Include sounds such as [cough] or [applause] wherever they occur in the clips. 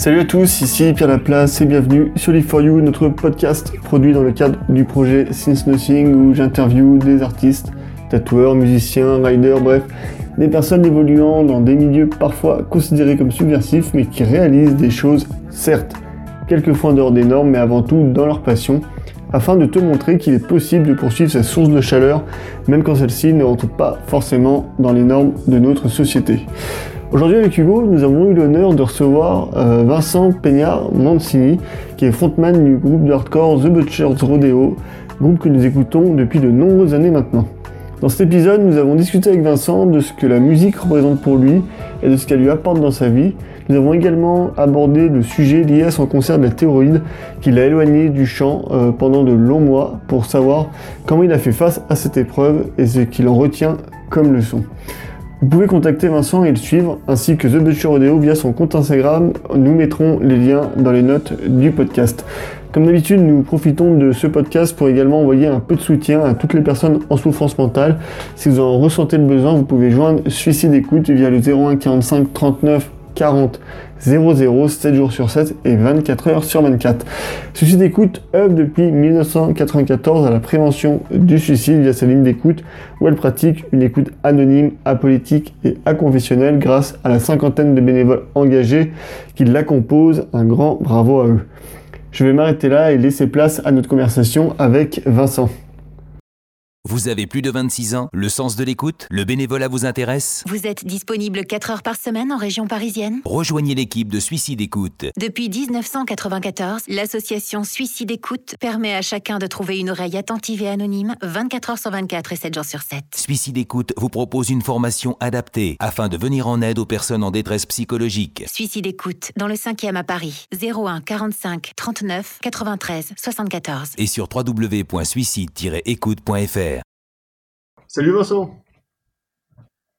Salut à tous, ici Pierre Laplace et bienvenue sur Live for You, notre podcast produit dans le cadre du projet Since Nothing où j'interviewe des artistes, tatoueurs, musiciens, riders, bref, des personnes évoluant dans des milieux parfois considérés comme subversifs mais qui réalisent des choses, certes, quelquefois en dehors des normes mais avant tout dans leur passion afin de te montrer qu'il est possible de poursuivre sa source de chaleur même quand celle-ci ne rentre pas forcément dans les normes de notre société. Aujourd'hui avec Hugo, nous avons eu l'honneur de recevoir euh, Vincent Peña Mancini, qui est frontman du groupe de hardcore The Butchers Rodeo, groupe que nous écoutons depuis de nombreuses années maintenant. Dans cet épisode, nous avons discuté avec Vincent de ce que la musique représente pour lui et de ce qu'elle lui apporte dans sa vie. Nous avons également abordé le sujet lié à son concert de la théroïde qui l'a éloigné du chant euh, pendant de longs mois pour savoir comment il a fait face à cette épreuve et ce qu'il en retient comme leçon. Vous pouvez contacter Vincent et le suivre, ainsi que The Butcher Rodeo via son compte Instagram. Nous mettrons les liens dans les notes du podcast. Comme d'habitude, nous profitons de ce podcast pour également envoyer un peu de soutien à toutes les personnes en souffrance mentale. Si vous en ressentez le besoin, vous pouvez joindre Suicide Écoute via le 01 45 39 40 00 7 jours sur 7 et 24 heures sur 24. Suicide d'écoute œuvre depuis 1994 à la prévention du suicide via sa ligne d'écoute où elle pratique une écoute anonyme, apolitique et aconfessionnelle grâce à la cinquantaine de bénévoles engagés qui la composent. Un grand bravo à eux. Je vais m'arrêter là et laisser place à notre conversation avec Vincent. Vous avez plus de 26 ans, le sens de l'écoute, le bénévolat vous intéresse Vous êtes disponible 4 heures par semaine en région parisienne Rejoignez l'équipe de Suicide Écoute. Depuis 1994, l'association Suicide Écoute permet à chacun de trouver une oreille attentive et anonyme 24 heures sur 24 et 7 jours sur 7. Suicide Écoute vous propose une formation adaptée afin de venir en aide aux personnes en détresse psychologique. Suicide Écoute, dans le 5e à Paris, 01 45 39 93 74. Et sur www.suicide-écoute.fr. Salut Vincent.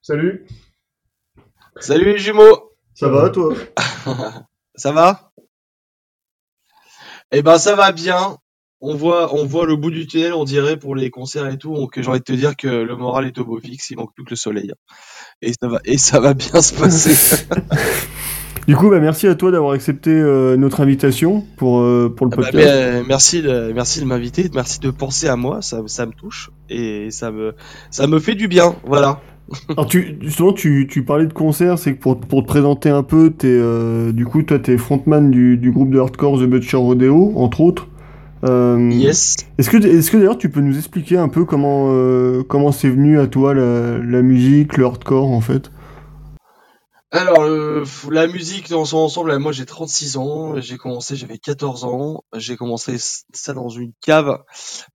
Salut. Salut les jumeaux. Ça va toi [laughs] Ça va? Eh ben ça va bien. On voit, on voit le bout du tunnel, on dirait pour les concerts et tout. Donc j'ai envie de te dire que le moral est au beau fixe. Il manque plus que le soleil. Et ça va, et ça va bien se passer. [laughs] Du coup, bah, merci à toi d'avoir accepté euh, notre invitation pour, euh, pour le Ah bah, podcast. merci, de, merci de m'inviter, merci de penser à moi. Ça, ça me touche et ça me, ça me fait du bien. Voilà. Alors tu, justement, tu, tu parlais de concert, c'est que pour, pour te présenter un peu, t'es, euh, du coup, toi, t'es frontman du, du groupe de hardcore The Butcher Rodeo, entre autres. Euh, Yes. Est-ce que, est-ce que d'ailleurs tu peux nous expliquer un peu comment, euh, comment c'est venu à toi la, la musique, le hardcore en fait? Alors, la musique dans son ensemble, moi j'ai 36 ans, j'ai commencé, j'avais 14 ans, j'ai commencé ça dans une cave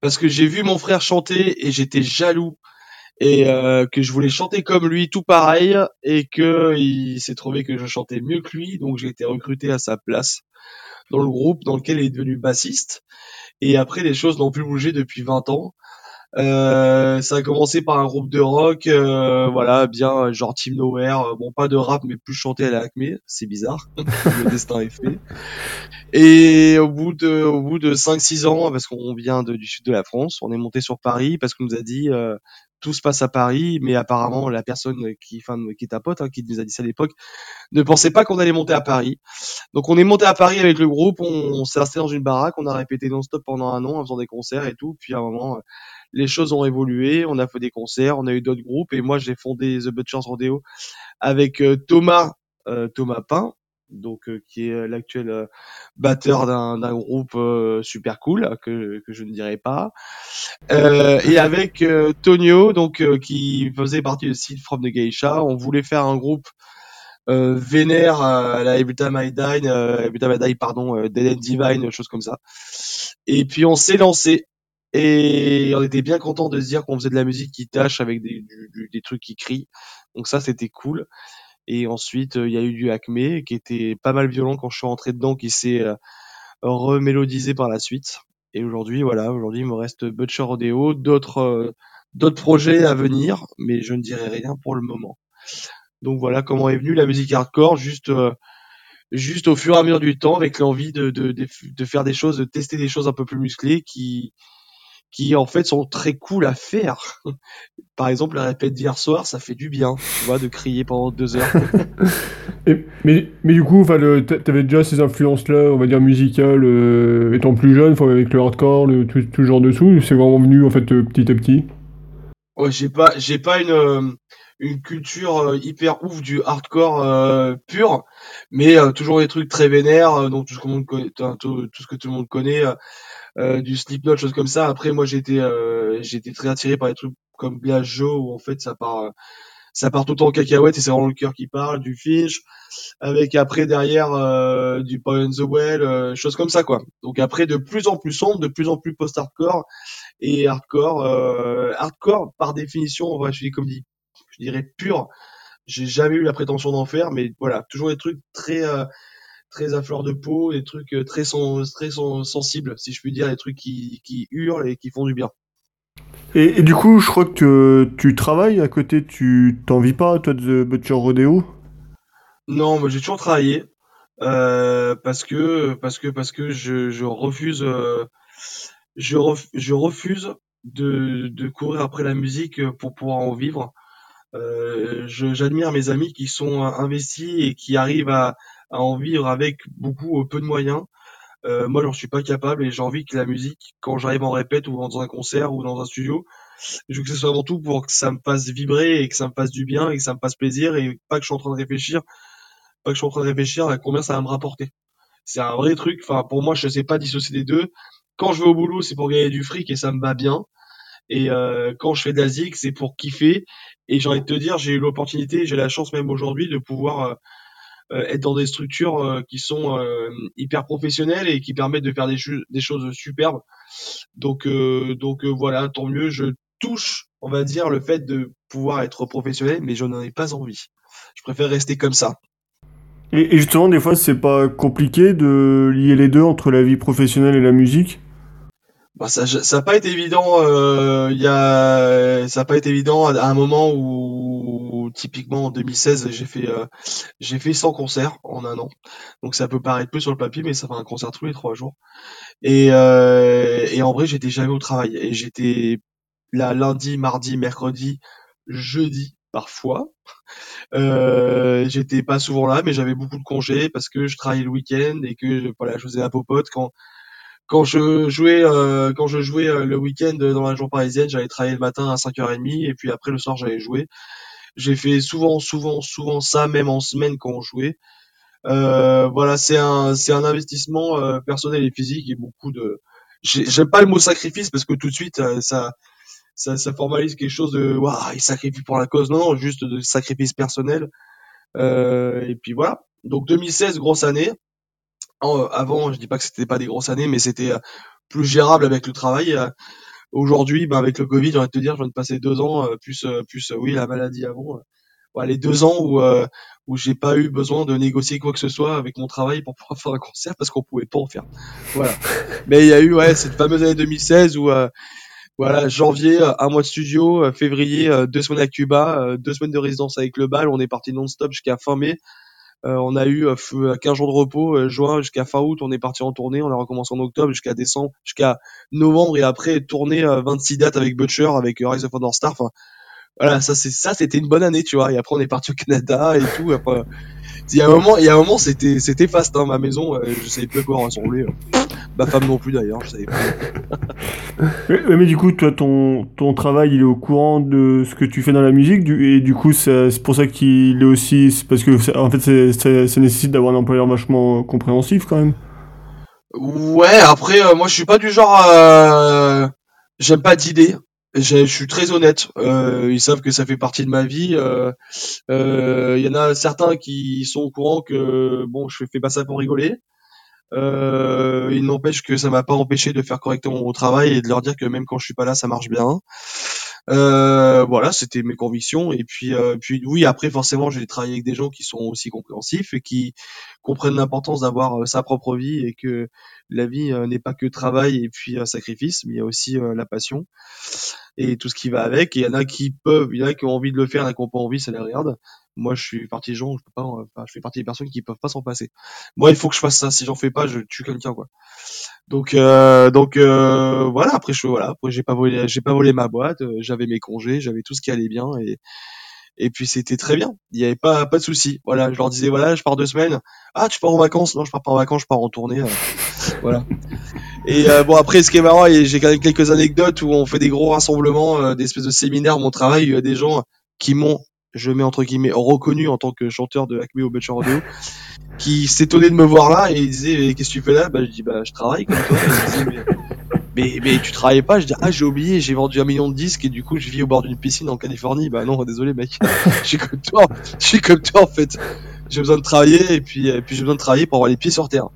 parce que j'ai vu mon frère chanter et j'étais jaloux et euh, que je voulais chanter comme lui, tout pareil, et que il s'est trouvé que je chantais mieux que lui, donc j'ai été recruté à sa place dans le groupe dans lequel il est devenu bassiste. Et après, les choses n'ont plus bougé depuis 20 ans. Euh, ça a commencé par un groupe de rock, euh, voilà, bien genre Team Nowhere, euh, bon pas de rap mais plus chanté à la Acme, c'est bizarre, [laughs] le destin est fait. Et au bout de au bout de 5-6 ans, parce qu'on vient du sud de la France, on est monté sur Paris parce qu'on nous a dit euh, tout se passe à Paris, mais apparemment la personne qui, enfin, qui est ta pote, hein, qui nous a dit ça à l'époque, ne pensait pas qu'on allait monter à Paris. Donc on est monté à Paris avec le groupe, on, on s'est installé dans une baraque, on a répété non-stop pendant un an en faisant des concerts et tout. Puis à un moment, les choses ont évolué, on a fait des concerts, on a eu d'autres groupes et moi j'ai fondé The Butchers Rodeo avec euh, Thomas euh, Thomas Pain, donc euh, qui est l'actuel batteur d'un groupe super cool que que je ne dirai pas, et avec Tonio donc qui faisait partie de Seed from the Geisha. On voulait faire un groupe vénère à la Die, euh, pardon, Dead and Divine, chose comme ça. Et puis on s'est lancé et on était bien content de se dire qu'on faisait de la musique qui tâche avec des, trucs qui crient. Donc ça c'était cool. Et ensuite euh, il y a eu du Acme qui était pas mal violent quand je suis rentré dedans, qui s'est euh, remélodisé par la suite. Et aujourd'hui voilà, aujourd'hui il me reste Butcher Rodeo, d'autres euh, d'autres projets à venir, mais je ne dirai rien pour le moment. Donc voilà comment est venue la musique hardcore, juste juste au fur et à mesure du temps, avec l'envie de, de, de, de faire des choses, de tester des choses un peu plus musclées qui qui en fait sont très cool à faire. [laughs] Par exemple, la répète d'hier soir, ça fait du bien, tu vois, de crier pendant deux heures. [laughs] mais, mais du coup, t'avais déjà ces influences-là, on va dire musicales, euh, étant plus jeune, avec le hardcore, le, tout, tout genre de sous, c'est vraiment venu en fait euh, petit à petit? Ouais, j'ai pas, j'ai pas une euh, une culture hyper ouf du hardcore pur, mais toujours des trucs très vénères, donc tout ce que monde connaît, tout, ce que tout le monde connaît, du Slipknot, choses comme ça. Après, moi, j'étais j'étais très attiré par des trucs comme Joe où en fait ça part ça part tout en cacahuète et c'est vraiment le cœur qui parle, du Finch, avec après derrière euh, du Power the Well, euh, choses comme ça quoi. Donc après de plus en plus sombre, de plus en plus post-hardcore et hardcore. Euh, hardcore par définition, je dis comme dit, je dirais pur. J'ai jamais eu la prétention d'en faire, mais voilà, toujours des trucs très très à fleur de peau, des trucs très, très sensibles, si je puis dire, des trucs qui, qui hurlent et qui font du bien. Et, du coup, je crois que tu travailles à côté, tu t'en vis pas, toi, de The Butcher Rodeo? Non, moi j'ai toujours travaillé. Euh, parce que parce que parce que je, je refuse euh, je, je refuse de, de courir après la musique pour pouvoir en vivre. Euh, j'admire mes amis qui sont investis et qui arrivent à, à en vivre avec beaucoup peu de moyens. Euh, moi, j'en suis pas capable et j'ai envie que la musique, quand j'arrive en répète ou dans un concert ou dans un studio, je veux que ce soit avant tout pour que ça me fasse vibrer et que ça me fasse du bien et que ça me fasse plaisir et pas que je suis en train de réfléchir, pas que je suis en train de réfléchir à combien ça va me rapporter. C'est un vrai truc. Enfin, pour moi, je sais pas dissocier les deux. Quand je vais au boulot, c'est pour gagner du fric et ça me va bien. Et euh, quand je fais de la c'est pour kiffer. Et j'ai envie de te dire, j'ai eu l'opportunité, j'ai la chance même aujourd'hui de pouvoir euh, euh, être dans des structures euh, qui sont euh, hyper professionnelles et qui permettent de faire des, des choses superbes. Donc, donc voilà, tant mieux. Je touche, on va dire, le fait de pouvoir être professionnel, mais je n'en ai pas envie. Je préfère rester comme ça. Et, justement, des fois, c'est pas compliqué de lier les deux entre la vie professionnelle et la musique? Bah ça ça a pas été évident il y a ça pas été évident à un moment où typiquement en 2016, j'ai fait euh, j'ai fait 100 concerts en un an. Donc ça peut paraître peu sur le papier, mais ça fait un concert tous les trois jours. Et, euh, et en vrai, j'étais jamais au travail. Et j'étais là lundi, mardi, mercredi, jeudi parfois. Euh, j'étais pas souvent là, mais j'avais beaucoup de congés parce que je travaillais le week-end et que voilà, je faisais un popote quand quand je jouais euh, quand je jouais euh, le week-end dans la journée parisienne, j'allais travailler le matin à 5h30 et puis après le soir j'allais jouer. J'ai fait souvent, souvent, souvent ça, même en semaine quand on jouait. Euh, voilà, c'est un, c'est un investissement euh, personnel et physique et beaucoup de. J'aime pas le mot sacrifice parce que tout de suite euh, ça, ça, ça formalise quelque chose de waouh, il sacrifie pour la cause. Non, non, juste de sacrifice personnel. Euh, et puis voilà. Donc 2016, grosse année. Avant, je dis pas que c'était pas des grosses années, mais c'était plus gérable avec le travail. Aujourd'hui, bah, avec le Covid, j'ai envie de te dire, je viens de passer deux ans, euh, plus, euh, plus, euh, oui, la maladie avant. Ouais, les deux ans où où j'ai pas eu besoin de négocier quoi que ce soit avec mon travail pour pouvoir [laughs] faire un concert parce qu'on pouvait pas en faire. Voilà. [laughs] Mais il y a eu ouais cette fameuse année 2016 où voilà janvier un mois de studio, février deux semaines à Cuba, deux semaines de résidence avec le bal, on est parti non-stop jusqu'à fin mai. Euh, on a eu 15 euh, jours de repos, euh, juin jusqu'à fin août, on est parti en tournée, on a recommencé en octobre jusqu'à décembre, jusqu'à novembre et après tournée 26 dates avec Butcher, avec Rise of Honor Star. Enfin, voilà, ça c'est ça, c'était une bonne année, tu vois. Et après on est parti au Canada et tout. Après, il y a un moment, il y a un moment, c'était c'était fast, hein, ma maison, je savais plus quoi rassembler. Ma femme non plus d'ailleurs, je savais pas. mais, [laughs] mais, du coup, toi, ton, ton travail, il est au courant de ce que tu fais dans la musique, du, et du coup, c'est pour ça qu'il est aussi, parce que en fait, ça nécessite d'avoir un employeur vachement compréhensif quand même. Ouais, après, euh, moi, je suis pas du genre, euh, j'aime pas d'idées. Je suis très honnête. Euh, ils savent que ça fait partie de ma vie. Euh, il y en a certains qui sont au courant que bon, je fais pas ça pour rigoler. Euh, il n'empêche que ça m'a pas empêché de faire correctement mon travail et de leur dire que même quand je suis pas là, ça marche bien. Euh, voilà, c'était mes convictions. Et puis, euh, puis oui, après forcément, j'ai travaillé avec des gens qui sont aussi compréhensifs et qui comprennent l'importance d'avoir euh, sa propre vie et que la vie n'est pas que travail et puis sacrifice, mais il y a aussi la passion. et tout ce qui va avec. il y en a qui peuvent, il y en a qui ont envie de le faire, il y en a qui n'ont pas envie, ça les regarde. Moi, je suis partisan, je peux pas, enfin, je fais partie des personnes qui peuvent pas s'en passer. Moi, il faut que je fasse ça. Si j'en fais pas, je tue quelqu'un, quoi. Donc, euh, donc euh, voilà. Après, je voilà. Après, j'ai pas volé, j'ai pas volé ma boîte. euh, J'avais mes congés, j'avais tout ce qui allait bien et et puis c'était très bien. Il y avait pas pas de souci. Voilà, je leur disais voilà, je pars deux semaines. Ah, tu pars en vacances? Non, je pars pas en vacances, je pars en tournée. euh, [laughs] voilà. Et euh, bon après, ce qui est marrant, j'ai quand même quelques anecdotes où on fait des gros rassemblements, euh, des espèces de séminaires. Mon travail, il y a des gens qui m'ont, je mets entre guillemets, reconnu en tant que chanteur de Acme au Butcher Rodeo, qui s'étonnaient de me voir là et ils disaient Eh, qu'est-ce que tu fais là? Bah je dis bah je travaille comme toi. Et disaient, mais, mais mais tu travailles pas? Je dis ah j'ai oublié, j'ai vendu un million de disques et du coup je vis au bord d'une piscine en Californie. Bah non désolé mec, [laughs] je suis comme toi, je suis comme toi en fait. J'ai besoin de travailler et puis et puis j'ai besoin de travailler pour avoir les pieds sur terre.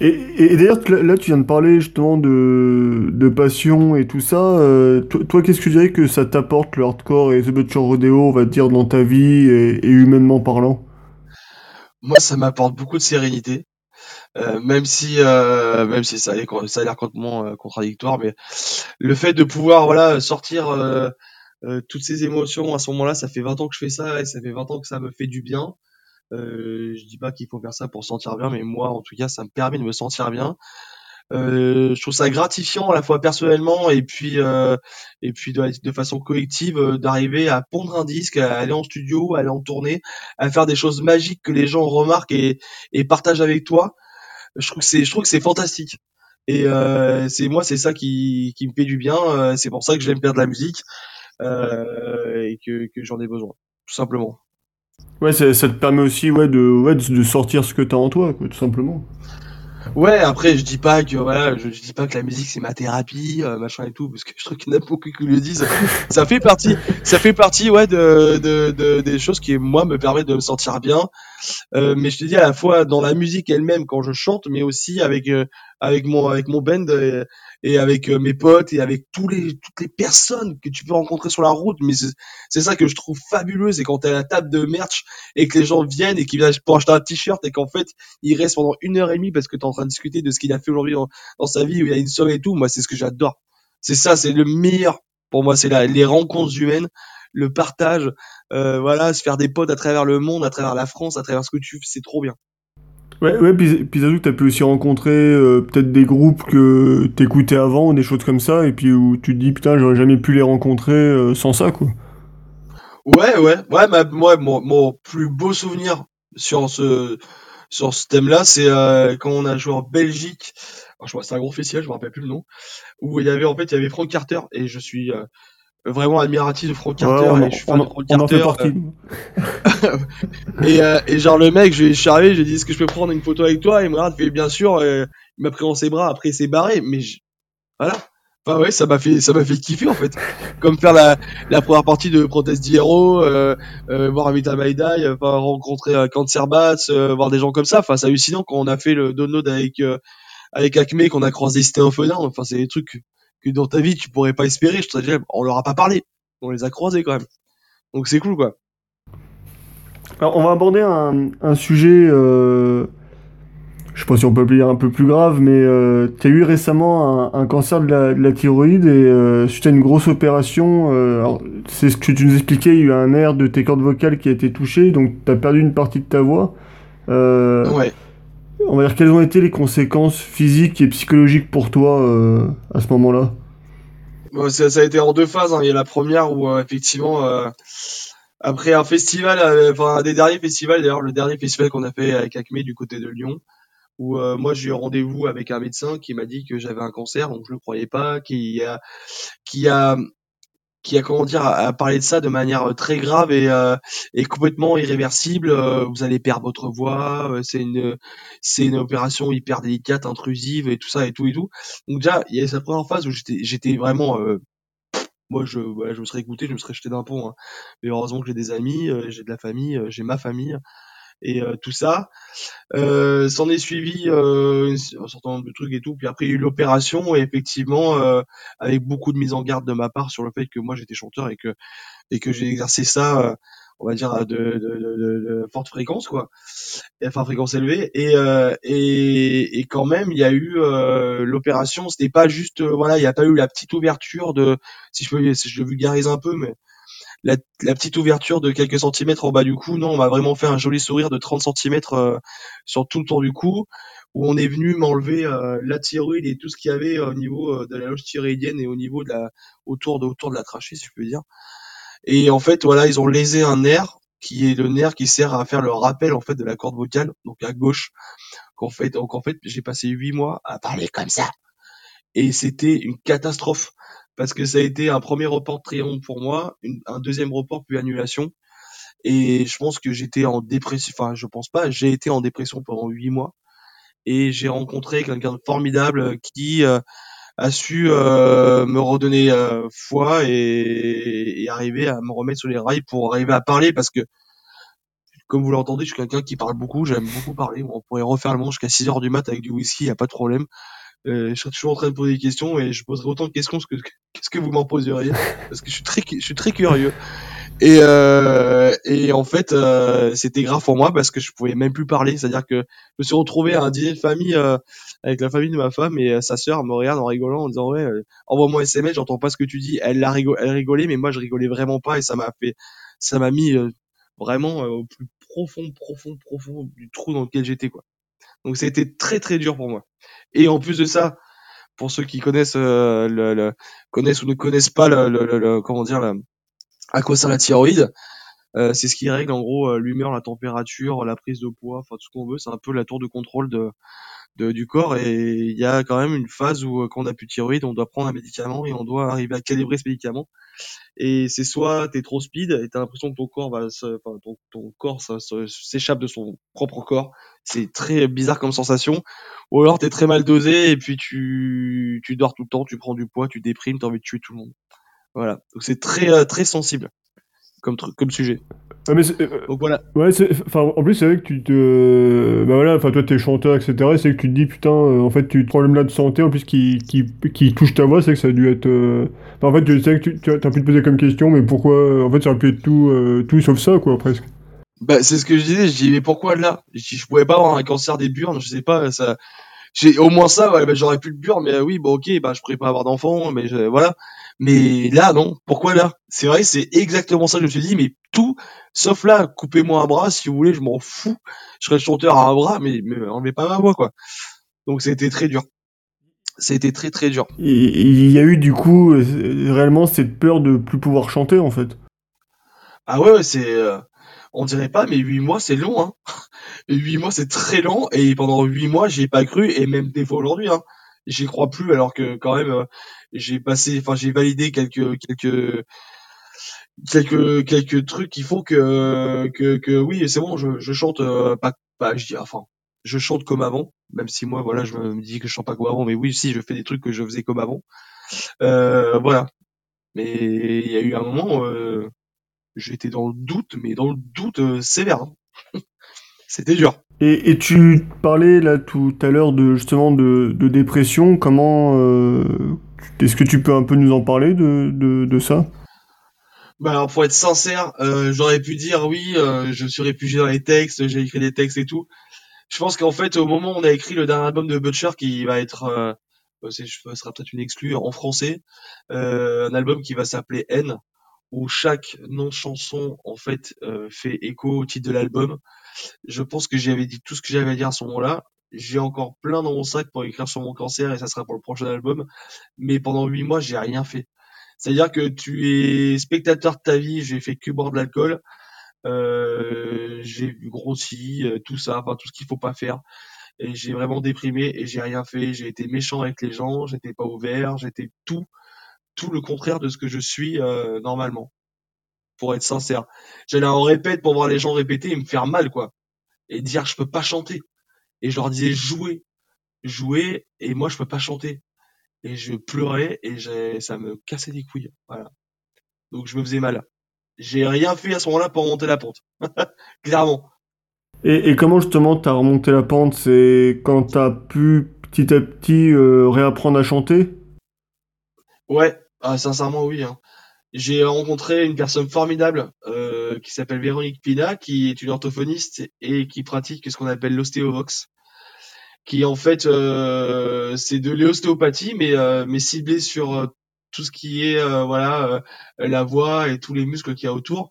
Et, d'ailleurs, là, tu viens de parler justement de, de passion et tout ça. euh, toi, qu'est-ce que tu dirais que ça t'apporte le hardcore et The Butcher Rodeo, on va dire, dans ta vie et, humainement parlant? Moi ça m'apporte beaucoup de sérénité. Euh, même si euh, même si ça a l'air complètement contradictoire mais le fait de pouvoir voilà sortir toutes ces émotions à ce moment-là ça fait 20 ans que je fais ça et ça fait 20 ans que ça me fait du bien euh, je dis pas qu'il faut faire ça pour se sentir bien mais moi en tout cas ça me permet de me sentir bien. Euh, je trouve ça gratifiant à la fois personnellement et puis euh, et puis de, façon collective euh, d'arriver à pondre un disque à aller en studio à aller en tournée à faire des choses magiques que les gens remarquent et, et partagent avec toi. Je trouve que c'est je trouve que c'est fantastique. Et euh, c'est moi c'est ça qui qui me fait du bien euh, c'est pour ça que j'aime faire de la musique et que que j'en ai besoin tout simplement Ouais, ça, ça te permet aussi ouais, de, ouais, de sortir ce que t'as en toi, quoi, tout simplement. ouais après je dis pas que voilà je, je dis pas que la musique c'est ma thérapie euh, machin et tout parce que je trouve qu'il y en a beaucoup qui le disent ça fait partie ça fait partie ouais de, de, de des choses qui moi me permettent de me sentir bien Euh, mais je te dis à la fois dans la musique elle-même quand je chante, mais aussi avec euh, avec mon avec mon band et, et avec euh, mes potes et avec tous les toutes les personnes que tu peux rencontrer sur la route. Mais c'est ça que je trouve fabuleux, c'est quand t'es à la table de merch et que les gens viennent et qu'ils viennent pour acheter un t-shirt et qu'en fait ils restent pendant une heure et demie parce que t'es en train de discuter de ce qu'il a fait aujourd'hui dans, sa vie où il a une soirée et tout. Moi c'est ce que j'adore. C'est ça, c'est le meilleur pour moi. C'est les rencontres humaines, le partage euh, voilà, se faire des potes à travers le monde, à travers la France, à travers ce que tu fais, c'est trop bien. Ouais, ouais, puis, puis que t'as pu aussi rencontrer euh, peut-être des groupes que t'écoutais avant, des choses comme ça, et puis où tu te dis, putain, j'aurais jamais pu les rencontrer euh, sans ça, quoi. Ouais, ouais, ouais, ma, moi, mon, mon plus beau souvenir sur ce, sur ce thème-là, c'est quand on a joué en Belgique. C'est un gros festival, je me rappelle plus le nom, où il y avait en fait, il y avait Frank Carter et je suis euh, vraiment admiratif de Frank Ouais, Carter on, et je suis fan de Frank on en fait Carter. euh, [laughs] et, euh, et genre le mec, je, je suis arrivé, j'ai dit est-ce que je peux prendre une photo avec toi? Et il me regarde, fait bien sûr. euh, il m'a pris dans ses bras, après il s'est barré, mais je- voilà. Enfin ouais, ça m'a fait ça m'a fait kiffer en fait. [laughs] Comme faire la, la première partie de Protest d'Hero, euh, euh, voir Avita Maidai, enfin rencontrer euh, Cancer Bats, euh, voir des gens comme ça. Enfin c'est hallucinant quand on a fait le download avec euh, avec Acme, qu'on a croisé Stéphane Enfin c'est des trucs que, dans ta vie tu pourrais pas espérer. Je te dirais, on leur a pas parlé, on les a croisés quand même. Donc c'est cool quoi. Alors, on va aborder un, un sujet, euh, je sais pas si on peut le dire un peu plus grave, mais euh, tu as eu récemment un, un cancer de la, de la thyroïde et euh, suite à une grosse opération, euh, c'est ce que tu nous expliquais, il y a eu un nerf de tes cordes vocales qui a été touché, donc tu as perdu une partie de ta voix. Euh, Ouais. On va dire quelles ont été les conséquences physiques et psychologiques pour toi euh, à ce moment-là? Ça, ça a été en deux phases. hein. Il y a la première où euh, effectivement, euh, après un festival, euh, enfin un des derniers festivals, d'ailleurs le dernier festival qu'on a fait avec Acme du côté de Lyon, où euh, moi j'ai eu rendez-vous avec un médecin qui m'a dit que j'avais un cancer, donc je le croyais pas, qui a, qui a, qui a comment dire, a parlé de ça de manière euh, très grave et, euh, et complètement irréversible. Euh, vous allez perdre votre voix, euh, c'est une, c'est une opération hyper délicate, intrusive et tout ça et tout et tout. Donc déjà, il y a cette première phase où j'étais, j'étais vraiment moi je je me serais écouté je me serais jeté d'un pont hein. mais heureusement que j'ai des amis j'ai de la famille j'ai ma famille et euh, tout ça. Euh, s'en est suivi euh, un certain nombre de trucs et tout. Puis après il y a eu l'opération et effectivement euh, avec beaucoup de mise en garde de ma part sur le fait que moi j'étais chanteur et que et que j'ai exercé ça on va dire de, de, de, forte fréquence quoi, enfin fréquence élevée. Et et, et quand même il y a eu euh, l'opération, c'était pas juste voilà, il y a pas eu la petite ouverture de si je peux si je vulgarise un peu mais la, petite ouverture de quelques centimètres en bas du cou, non, on m'a vraiment fait un joli sourire de 30 centimètres sur tout le tour du cou, où on est venu m'enlever euh, la thyroïde et tout ce qu'il y avait au niveau de la loge thyroïdienne et au niveau de la autour de autour de la trachée, si je peux dire. Et en fait, voilà, ils ont lésé un nerf qui est le nerf qui sert à faire le rappel en fait de la corde vocale, donc à gauche. Qu'en fait, donc en fait, j'ai passé huit mois à parler comme ça, et c'était une catastrophe parce que ça a été un premier report triomphe pour moi, un deuxième report puis annulation. Et je pense que j'étais en dépression, enfin je pense pas, j'ai été en dépression pendant huit mois et j'ai rencontré quelqu'un de formidable qui euh, a su euh, me redonner euh, foi et, et, arriver à me remettre sur les rails pour arriver à parler parce que comme vous l'entendez, je suis quelqu'un qui parle beaucoup, j'aime beaucoup parler. On pourrait refaire le monde jusqu'à 6 heures du mat avec du whisky, y a pas de problème. Euh, je serais toujours en train de poser des questions et je poserai autant de questions que qu'est-ce que vous m'en poseriez [laughs] parce que je suis très je suis très curieux. Et, euh, et en fait, euh, c'était grave pour moi parce que je pouvais même plus parler. C'est-à-dire que je me suis retrouvé à un dîner de famille euh, avec la famille de ma femme et euh, sa sœur me regarde en rigolant en disant ouais, euh, envoie-moi un SMS, j'entends pas ce que tu dis. Elle a rigolé, elle rigolait, mais moi je rigolais vraiment pas et ça m'a fait, ça m'a mis vraiment au plus profond, profond, profond du trou dans lequel j'étais quoi. Donc c'était très très dur pour moi. Et en plus de ça, pour ceux qui connaissent le, le, connaissent ou ne connaissent pas le, le comment dire le à quoi sert la thyroïde euh, c'est ce qui règle en gros euh, l'humeur, la température, la prise de poids, enfin tout ce qu'on veut. C'est un peu la tour de contrôle de, de du corps. Et il y a quand même une phase où euh, quand on a plus de thyroïde, on doit prendre un médicament et on doit arriver à calibrer ce médicament. Et c'est soit t'es trop speed et t'as l'impression que ton corps va, se, enfin, ton, ton corps s'échappe de son propre corps. C'est très bizarre comme sensation. Ou alors t'es très mal dosé et puis tu tu dors tout le temps, tu prends du poids, tu déprimes, t'as envie de tuer tout le monde. Voilà. Donc c'est très euh, très sensible comme comme sujet. mais euh, Donc voilà. Ouais, en plus, c'est vrai que tu te. Bah voilà, enfin, toi, t'es chanteur, etc. C'est que tu te dis, putain, euh, en fait, tu problème là de santé, en plus, qui, qui, qui touche ta voix, c'est que ça a dû être. Enfin, en fait, tu sais que tu as pu te poser comme question, mais pourquoi. En fait, ça aurait pu être tout, tout sauf ça, quoi, presque. Bah, c'est ce que je disais, je dis, mais pourquoi là? Je, je pouvais pas avoir un cancer des burnes, je sais pas, ça. J'ai au moins ça, ouais, bah, j'aurais pu le burn, mais oui, bon, ok, bah, je pourrais pas avoir d'enfant, mais voilà. Mais là, non. Pourquoi là? C'est vrai, c'est exactement ça que je me suis dit. Mais tout, sauf là, coupez-moi un bras si vous voulez, je m'en fous. Je serais chanteur à un bras, mais, mais enlevez pas ma voix, quoi. Donc c'était très dur. C'était très très dur. Il y a eu du coup euh, réellement cette peur de plus pouvoir chanter en fait. Ah ouais, c'est, euh, on dirait pas, mais huit mois c'est long. Hein. [laughs] Huit mois c'est très long et pendant huit mois j'y ai pas cru et même des fois aujourd'hui. Hein j'y crois plus alors que quand même euh, j'ai passé enfin j'ai validé quelques quelques quelques quelques trucs qui font que que, que oui c'est bon je, je chante euh, pas pas je dis enfin je chante comme avant même si moi voilà je me dis que je chante pas comme avant mais oui si je fais des trucs que je faisais comme avant. Euh, voilà. Mais il y a eu un moment euh, j'étais dans le doute mais dans le doute sévère hein. [laughs] c'était dur et, tu parlais là tout à l'heure de justement de, dépression. Comment euh, est-ce que tu peux un peu nous en parler de, ça? Bah alors pour être sincère, euh, j'aurais pu dire oui, euh, je suis réfugié dans les textes, j'ai écrit des textes et tout. Je pense qu'en fait au moment où on a écrit le dernier album de Butcher qui va être, ce sera peut-être une exclue en français, un album qui va s'appeler N, où chaque nom de chanson en fait fait écho au titre de l'album je pense que j'avais dit tout ce que j'avais à dire à ce moment-là. J'ai encore plein dans mon sac pour écrire sur mon cancer et ça sera pour le prochain album. Mais pendant huit mois, j'ai rien fait. C'est-à-dire que tu es spectateur de ta vie, j'ai fait que boire de l'alcool, euh, j'ai grossi, euh, tout ça, enfin tout ce qu'il faut pas faire. Et j'ai vraiment déprimé et j'ai rien fait. J'ai été méchant avec les gens, j'étais pas ouvert, j'étais tout, tout le contraire de ce que je suis euh, normalement pour être sincère. J'allais en répète pour voir les gens répéter et me faire mal, quoi. Et dire, je peux pas chanter. Et je leur disais, jouer. Jouer, et moi, je peux pas chanter. Et je pleurais, et ça me cassait les couilles. Voilà. Donc, je me faisais mal. J'ai rien fait à ce moment-là pour remonter la pente. [laughs] Clairement. Et, comment justement t'as remonté la pente? C'est quand t'as pu petit à petit euh, réapprendre à chanter? Ouais, ah, sincèrement oui. Hein j'ai rencontré une personne formidable euh, qui s'appelle Véronique Pina, qui est une orthophoniste et qui pratique ce qu'on appelle l'ostéovox, qui en fait euh, c'est de l'ostéopathie, mais euh, mais ciblé sur euh, tout ce qui est euh, voilà la voix et tous les muscles qu'il y a autour.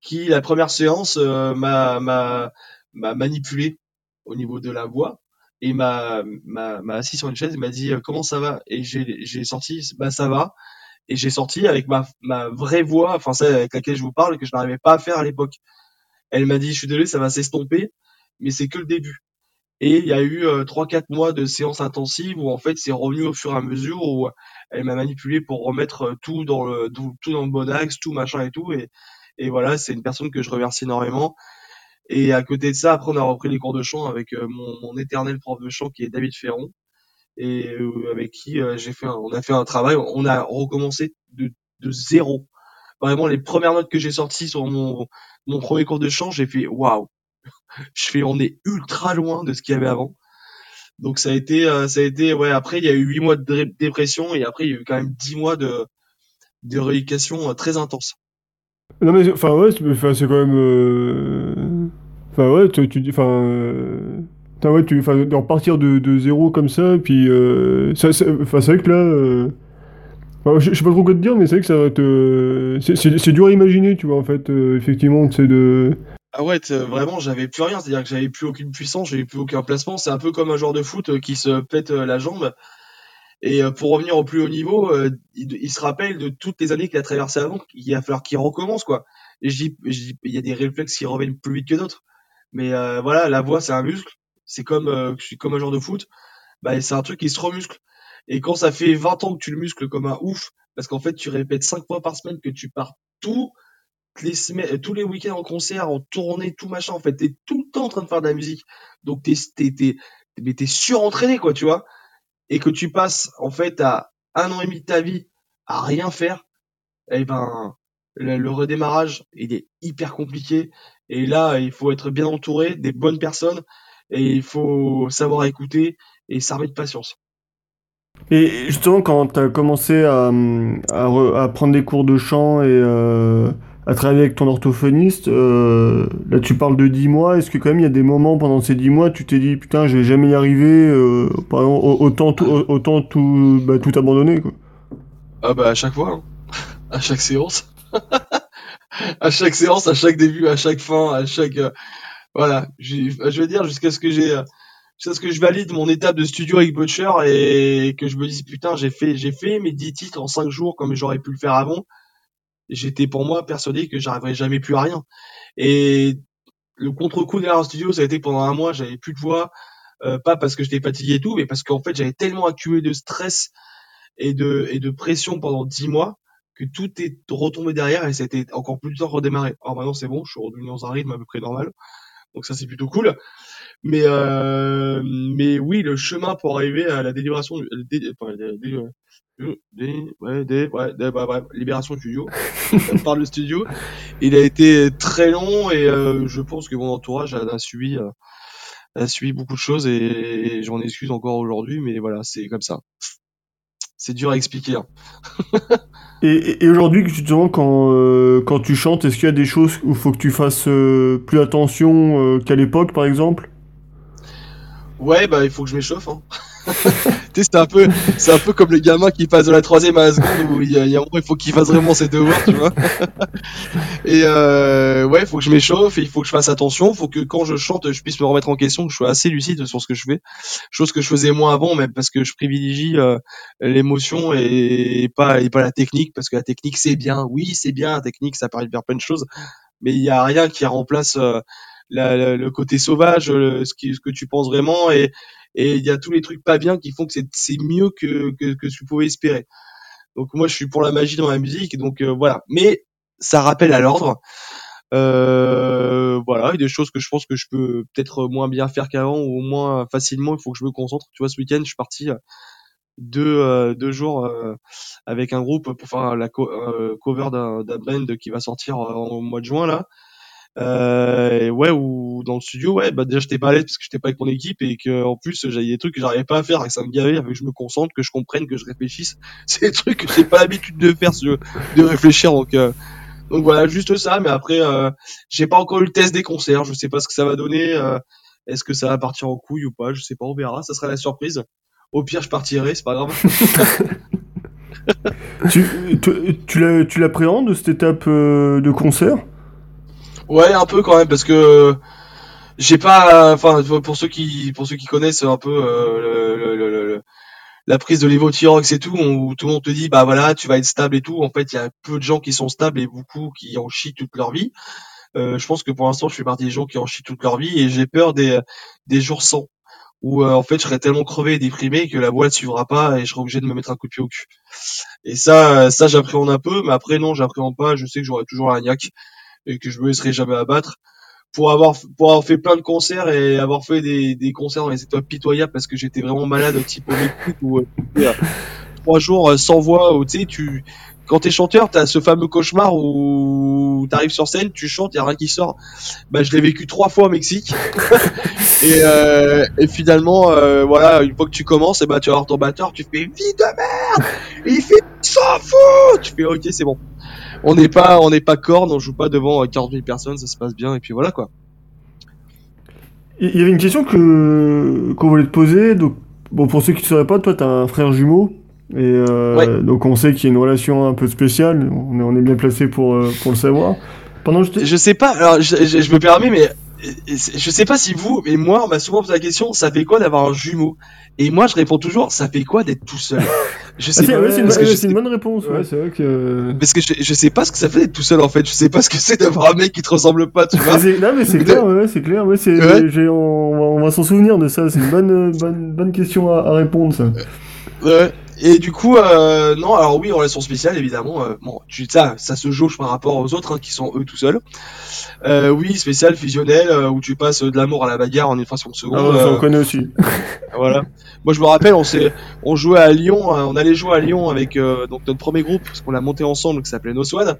Qui la première séance m'a m'a m'a manipulé au niveau de la voix et m'a m'a assis sur une chaise et m'a dit comment ça va? Et j'ai j'ai sorti bah ça va et j'ai sorti avec ma, ma vraie voix, enfin celle avec laquelle je vous parle, que je n'arrivais pas à faire à l'époque. Elle m'a dit, je suis désolé, ça va s'estomper, mais c'est que le début. Et il y a eu euh, trois, quatre mois de séances intensives où en fait c'est revenu au fur et à mesure où elle m'a manipulé pour remettre euh, tout dans le tout, dans le bon axe, tout machin et tout. Et, et voilà, c'est une personne que je remercie énormément. Et à côté de ça, après on a repris les cours de chant avec euh, mon, mon éternel prof de chant qui est David Ferron, et euh, avec qui euh, j'ai fait on a fait un travail. On a recommencé de, de zéro. Vraiment les premières notes que j'ai sorties sur mon mon premier cours de chant j'ai fait waouh. Je fais on est ultra loin de ce qu'il y avait avant. Donc ça a été euh, ça a été ouais après il y a eu huit mois de dépression et après il y a eu quand même dix mois de de rééducation très intense. Non mais enfin ouais c'est quand même enfin ouais tu, tu enfin Putain, ouais, tu, de repartir de, de, zéro comme ça, puis euh, ça, c'est vrai que là, euh, je, sais pas trop quoi te dire, mais c'est vrai que ça va te, c'est dur à imaginer, tu vois, en fait, euh, effectivement, c'est de. Ah ouais, vraiment, j'avais plus rien, c'est-à-dire que j'avais plus aucune puissance, j'avais plus aucun placement. C'est un peu comme un joueur de foot qui se pète la jambe. Et pour revenir au plus haut niveau, il, se rappelle de toutes les années qu'il a traversées avant, il va falloir qu'il recommence, quoi. Il y a des réflexes qui reviennent plus vite que d'autres. Mais voilà, la voix, c'est un muscle c'est comme euh, comme un joueur de foot, bah c'est un truc qui se remuscle. Et quand ça fait 20 ans que tu le muscles comme un ouf, parce qu'en fait tu répètes 5 fois par semaine que tu pars tous les semaines, tous les week-ends en concert, en tournée, tout machin, en fait, t'es tout le temps en train de faire de la musique. Donc t'es t'es t'es mais t'es surentraîné quoi, tu vois. Et que tu passes en fait à un an et demi de ta vie à rien faire, eh ben le redémarrage il est hyper compliqué. Et là il faut être bien entouré des bonnes personnes et il faut savoir écouter et s'armer de patience. Et justement, quand tu as commencé à, à, prendre des cours de chant et euh, à travailler avec ton orthophoniste, euh, là tu parles de 10 mois, est-ce que quand même il y a des moments pendant ces 10 mois, tu t'es dit putain, je vais jamais y arriver, euh, par exemple, autant, tout, autant tout, bah, tout abandonner quoi? Ah bah à chaque fois, hein. [laughs] à chaque séance. [laughs] à chaque séance, à chaque début, à chaque fin, à chaque voilà, je veux dire jusqu'à ce que j'ai jusqu'à ce que je valide mon étape de studio avec Butcher et que je me dise putain j'ai fait j'ai fait mes 10 titres en 5 jours comme j'aurais pu le faire avant. J'étais pour moi persuadé que j'arriverais jamais plus à rien. Et le contre-coup derrière le studio, ça a été pendant un mois, j'avais plus de voix, euh, pas parce que j'étais fatigué et tout, mais parce qu'en fait j'avais tellement accumulé de stress et de de pression pendant 10 mois que tout est retombé derrière et ça a été encore plus dur redémarrer. Alors maintenant c'est bon, je suis revenu dans un rythme à peu près normal donc ça c'est plutôt cool. Mais euh, mais oui, le chemin pour arriver à la délibération, enfin, ouais, bah, bref, libération studio, [laughs] par le studio, il a été très long et euh, je pense que mon entourage a, a suivi euh, a suivi beaucoup de choses et, j'en excuse encore aujourd'hui, mais voilà, c'est comme ça. C'est dur à expliquer. Hein. [laughs] Et, et aujourd'hui, justement, quand, euh, quand tu chantes, est-ce qu'il y a des choses où il faut que tu fasses euh, plus attention euh, qu'à l'époque, par exemple? Ouais, bah il faut que je m'échauffe. Hein. [laughs] c'est un peu, c'est un peu comme les gamins qui passent de la troisième à la seconde où il y a, il, y a il faut qu'ils fassent vraiment ses devoirs, tu vois. [laughs] et euh, ouais, il faut que je m'échauffe, et il faut que je fasse attention, il faut que quand je chante, je puisse me remettre en question, que je sois assez lucide sur ce que je fais, chose que je faisais moins avant, même parce que je privilégie euh, l'émotion et, pas et pas la technique, parce que la technique c'est bien, oui c'est bien, la technique ça permet de faire plein de choses, mais il y a rien qui remplace euh, la, le côté sauvage, ce, qui, ce que tu penses vraiment et et il y a tous les trucs pas bien qui font que c'est mieux que, que, que tu pouvais espérer. Donc moi je suis pour la magie dans la musique, donc euh, voilà. Mais ça rappelle à l'ordre. Euh, voilà, il y a des choses que je pense que je peux peut-être moins bien faire qu'avant ou moins facilement. Il faut que je me concentre. Tu vois, ce week-end, je suis parti euh, deux, euh, deux jours euh, avec un groupe pour faire la cover d'un band qui va sortir au mois de juin là. Euh, ouais, ou dans le studio, ouais, bah déjà j'étais pas à l'aise parce que j'étais pas avec mon équipe et que en plus j'avais des trucs que j'arrivais pas à faire et que ça me gavait, avec que je me concentre, que je comprenne, que je réfléchisse. [laughs] C'est des trucs que j'ai pas l'habitude de faire, de réfléchir. Donc, euh, donc voilà, juste ça. Mais après, euh, j'ai pas encore eu le test des concerts. Je sais pas ce que ça va donner. Euh, est-ce que ça va partir en couille ou pas Je sais pas, on verra. Ça sera la surprise. Au pire, je partirai, c'est pas grave. [laughs] tu tu, tu l'appréhendes cette étape de concert? Ouais, un peu quand même parce que j'ai pas, enfin pour ceux qui pour ceux qui connaissent un peu euh, le, le, le, la prise de l'évothyrox et tout, où tout le monde te dit bah voilà tu vas être stable et tout. En fait, il y a peu de gens qui sont stables et beaucoup qui en chient toute leur vie. Euh, je pense que pour l'instant, je suis partie des gens qui en chient toute leur vie et j'ai peur des des jours sans où euh, en fait je serais tellement crevé et déprimé que la boîte suivra pas et je serai obligé de me mettre un coup de pied au cul. Et ça, ça j'appréhende un peu, mais après non, j'appréhende pas. Je sais que j'aurai toujours la niaque et que je me laisserai jamais abattre. Pour avoir, pour avoir fait plein de concerts et avoir fait des, des concerts dans les étoiles pitoyables parce que j'étais vraiment malade, type ou euh, trois jours euh, sans voix, où tu sais, tu, quand t'es chanteur, t'as ce fameux cauchemar où t'arrives sur scène, tu chantes, y a rien qui sort. Bah, je l'ai vécu trois fois au Mexique. [laughs] et, euh, finalement, euh, voilà, une fois que tu commences, et bah, tu vas voir ton batteur, tu fais vie de merde, il fait s'en fout. Tu fais ok, c'est bon on n'est pas, on n'est pas corne, on joue pas devant 40 000 personnes, ça se passe bien, et puis voilà quoi. Il y avait une question que qu'on voulait te poser. Donc, bon, pour ceux qui ne sauraient pas, toi, tu as un frère jumeau. Et euh, donc, on sait qu'il y a une relation un peu spéciale. On est, on est bien placé pour, euh, pour le savoir. Pendant je, je sais pas, alors je, je, me permets, mais je sais pas si vous, mais moi, on m'a souvent posé la question, ça fait quoi d'avoir un jumeau? Et moi, je réponds toujours, ça fait quoi d'être tout seul? Je sais ah, pas. c'est une, bonne réponse. Ouais, c'est vrai que. Parce que je, je, sais pas ce que ça fait d'être tout seul en fait. Je sais pas ce que c'est d'avoir un mec qui te ressemble pas, tu vois. non, mais c'est clair, ouais, c'est clair. Ouais, on, on, va s'en souvenir de ça. C'est une bonne, bonne, bonne question à, à répondre, ça. Ouais. Et du coup, euh, non, alors oui, relation spéciale, évidemment. Euh, bon, tu, ça, ça se jauge par rapport aux autres hein, qui sont eux tout seuls. Euh, oui, spécial, fusionnel, euh, où tu passes de l'amour à la bagarre en une fraction de seconde. Ah, ça on connaît aussi. voilà. [laughs] Moi, je me rappelle, on s'est, on jouait à Lyon, on allait jouer à Lyon avec donc notre premier groupe, parce qu'on l'a monté ensemble, qui s'appelait No Swan.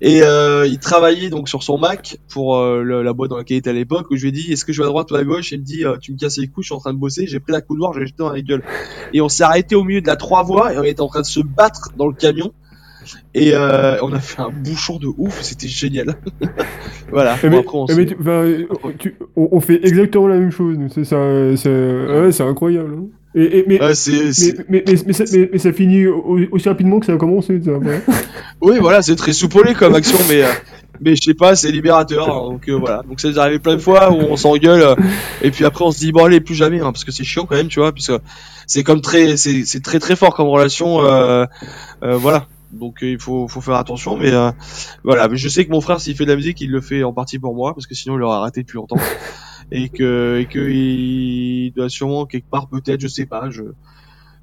Et euh, il travaillait donc sur son Mac pour euh, la boîte dans laquelle il était à l'époque. Où je lui ai dit est-ce que je vais à droite ou à gauche? Il me dit euh, tu me casses les couilles, je suis en train de bosser. J'ai pris la couloir, j'ai jeté dans la gueule. Et on s'est arrêté au milieu de la trois voies et on était en train de se battre dans le camion. Et euh, on a fait un bouchon de ouf, c'était génial. voilà. Mais, on, on, fait exactement la même chose. C'est ça, c'est incroyable. Hein. Et, mais, mais, ça, finit aussi rapidement que ça a commencé. [laughs] oui, voilà, c'est très soupolé comme action, mais euh, mais je sais pas, c'est libérateur. Hein, donc euh, voilà, donc ça nous arrivé plein de fois où on s'engueule euh, et puis après on se dit bon allez plus jamais, hein, parce que c'est chiant quand même, tu vois, puisque c'est comme très, c'est très très fort comme relation, voilà. Donc il faut, faut faire attention, mais voilà. Mais je sais que mon frère, s'il fait de la musique, il le fait en partie pour moi, parce que sinon il aurait arrêté depuis longtemps. [laughs] Et que et que il doit sûrement quelque part peut-être je sais pas je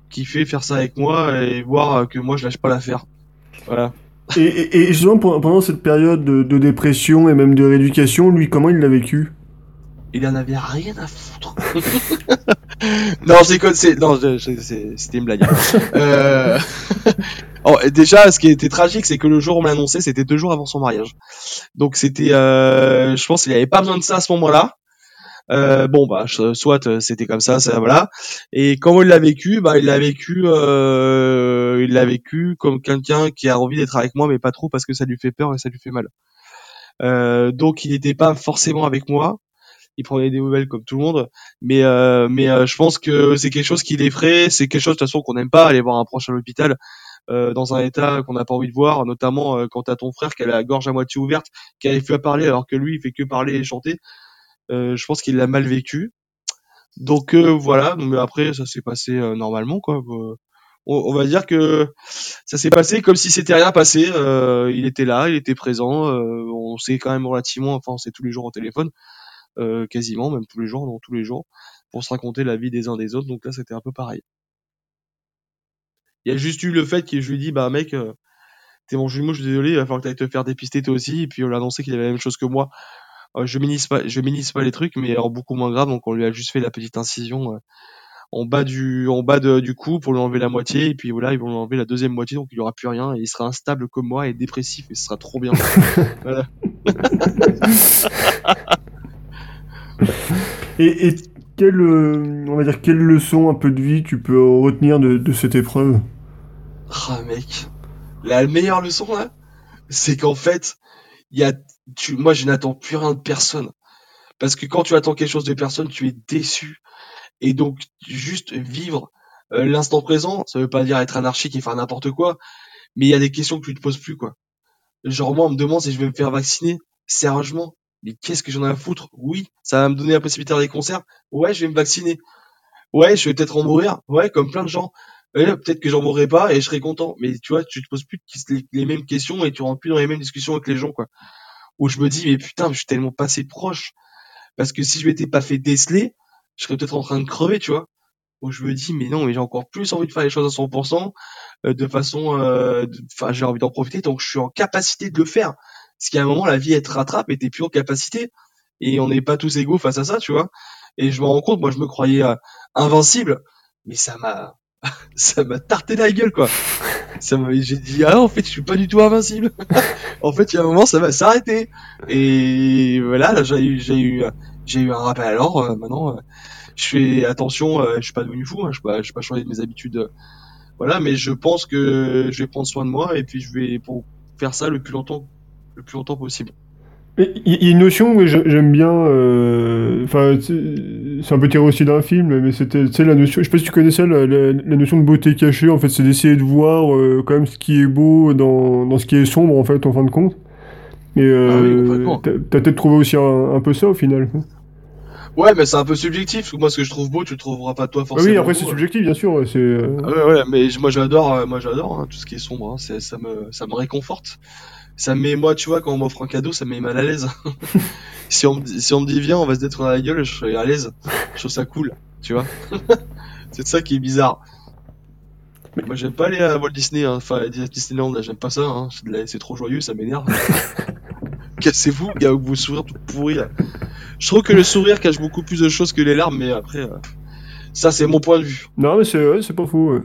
kiffer faire ça avec moi et voir que moi je lâche pas l'affaire. Voilà. Et, et, et, justement pendant cette période de, de, dépression et même de rééducation lui comment il l'a vécu? Il en avait rien à foutre. [laughs] Non c'est c'est non c'était une blague [laughs] euh... oh, déjà ce qui était tragique c'est que le jour où on annoncé c'était deux jours avant son mariage donc c'était euh... je pense qu'il avait pas besoin de ça à ce moment là euh, bon bah soit euh, c'était comme ça, ça voilà. Et comment il l'a vécu? Bah il l'a vécu, euh, il l'a vécu comme quelqu'un qui a envie d'être avec moi, mais pas trop parce que ça lui fait peur et ça lui fait mal. Euh, donc il n'était pas forcément avec moi. Il prenait des nouvelles comme tout le monde, mais mais je pense que c'est quelque chose qui l'effraie, c'est quelque chose de toute façon qu'on n'aime pas aller voir un proche à l'hôpital. Euh, dans un état qu'on n'a pas envie de voir, notamment euh, quand t'as ton frère qui a la gorge à moitié ouverte, qui arrive plus à parler alors que lui il fait que parler et chanter. Euh, je pense qu'il l'a mal vécu. Donc euh, voilà, mais après ça s'est passé normalement quoi. On, va dire que ça s'est passé comme si c'était rien passé. il était là, il était présent. on s'est quand même relativement, enfin on s'est tous les jours au téléphone, quasiment même tous les jours, non tous les jours, pour se raconter la vie des uns des autres. Donc là c'était un peu pareil. Il y a juste eu le fait que je lui ai dit bah mec, t'es mon jumeau, je suis désolé, il va falloir que t'ailles te faire dépister toi aussi. Et puis on l'a annoncé qu'il avait la même chose que moi euh, je minimise pas, je minimise pas les trucs, mais alors beaucoup moins grave. Donc on lui a juste fait la petite incision euh, en bas du, en bas de, du cou pour lui enlever la moitié. Et puis voilà, ils vont lui enlever la deuxième moitié, donc il y aura plus rien et il sera instable comme moi et dépressif et ce sera trop bien. [laughs] voilà. [laughs] et, et quelle, euh, on va dire, quelle leçon un peu de vie tu peux retenir de, de cette épreuve? Ah mec, la meilleure leçon là, c'est qu'en fait, y a, tu, moi je n'attends plus rien de personne. Parce que quand tu attends quelque chose de personne, tu es déçu. Et donc, juste vivre euh, l'instant présent, ça veut pas dire être anarchique et faire n'importe quoi, mais il y a des questions que tu te poses plus, quoi. Genre, moi, on me demande si je vais me faire vacciner. Sérieusement, mais qu'est-ce que j'en ai à foutre? Oui, ça va me donner la possibilité d'aller des concerts. Ouais, je vais me vacciner. Ouais, je vais peut-être en mourir. Ouais, comme plein de gens. Peut-être que j'en mourrai pas et je serai content. Mais tu vois, tu te poses plus les, mêmes questions et tu rentres plus dans les mêmes discussions avec les gens, quoi. Où je me dis, mais putain, je suis tellement passé proche. Parce que si je m'étais pas fait déceler, je serais peut-être en train de crever, tu vois. Où je me dis, mais non, mais j'ai encore plus envie de faire les choses à 100%, euh, de façon, euh, enfin, j'ai envie d'en profiter, donc je suis en capacité de le faire. Parce qu'à un moment, la vie, elle te rattrape et t'es plus en capacité. Et on n'est pas tous égaux face à ça, tu vois. Et je me rends compte, moi, je me croyais euh, invincible, mais ça m'a, [laughs] ça m'a tarté la gueule, quoi. Ça j'ai dit, ah, en fait, je suis pas du tout invincible. [laughs] en fait, il y a un moment, ça va s'arrêter. Et voilà, là, j'ai eu, j'ai eu, j'ai eu un rappel alors, euh, maintenant, je fais attention, je suis pas devenu fou, hein, je suis pas, je pas changé de mes habitudes, voilà, mais je pense que je vais prendre soin de moi et puis je vais pour faire ça le plus longtemps le plus longtemps possible. Il y a une notion j'aime bien, euh, enfin, c'est un peu tiré aussi d'un film, mais c'était la notion, je sais pas si tu connais ça, la, notion de beauté cachée, en fait, c'est d'essayer de voir euh, quand même ce qui est beau dans, dans, ce qui est sombre, en fait, en fin de compte. Et euh, ah t'as peut-être trouvé aussi un, peu ça au final. Ouais, mais c'est un peu subjectif. Moi, ce que je trouve beau, tu le trouveras pas toi forcément. Oui, après c'est subjectif, bien sûr. C'est. Ah ouais, ouais, mais moi j'adore, moi j'adore hein, tout ce qui est sombre. Hein, ça me, ça me réconforte ça me met moi tu vois quand on m'offre un cadeau ça me met mal à l'aise [laughs] si on me si on me dit viens on va se détruire la gueule je serais à l'aise je trouve ça cool tu vois [laughs] c'est ça qui est bizarre mais moi j'aime pas aller à Walt Disney hein. enfin à Disneyland j'aime pas ça hein. c'est trop joyeux ça m'énerve [laughs] cassez-vous gars vous sourire tout pourri là? Je trouve que le sourire cache beaucoup plus de choses que les larmes mais après euh, ça c'est mon point de vue non mais c'est c'est pas fou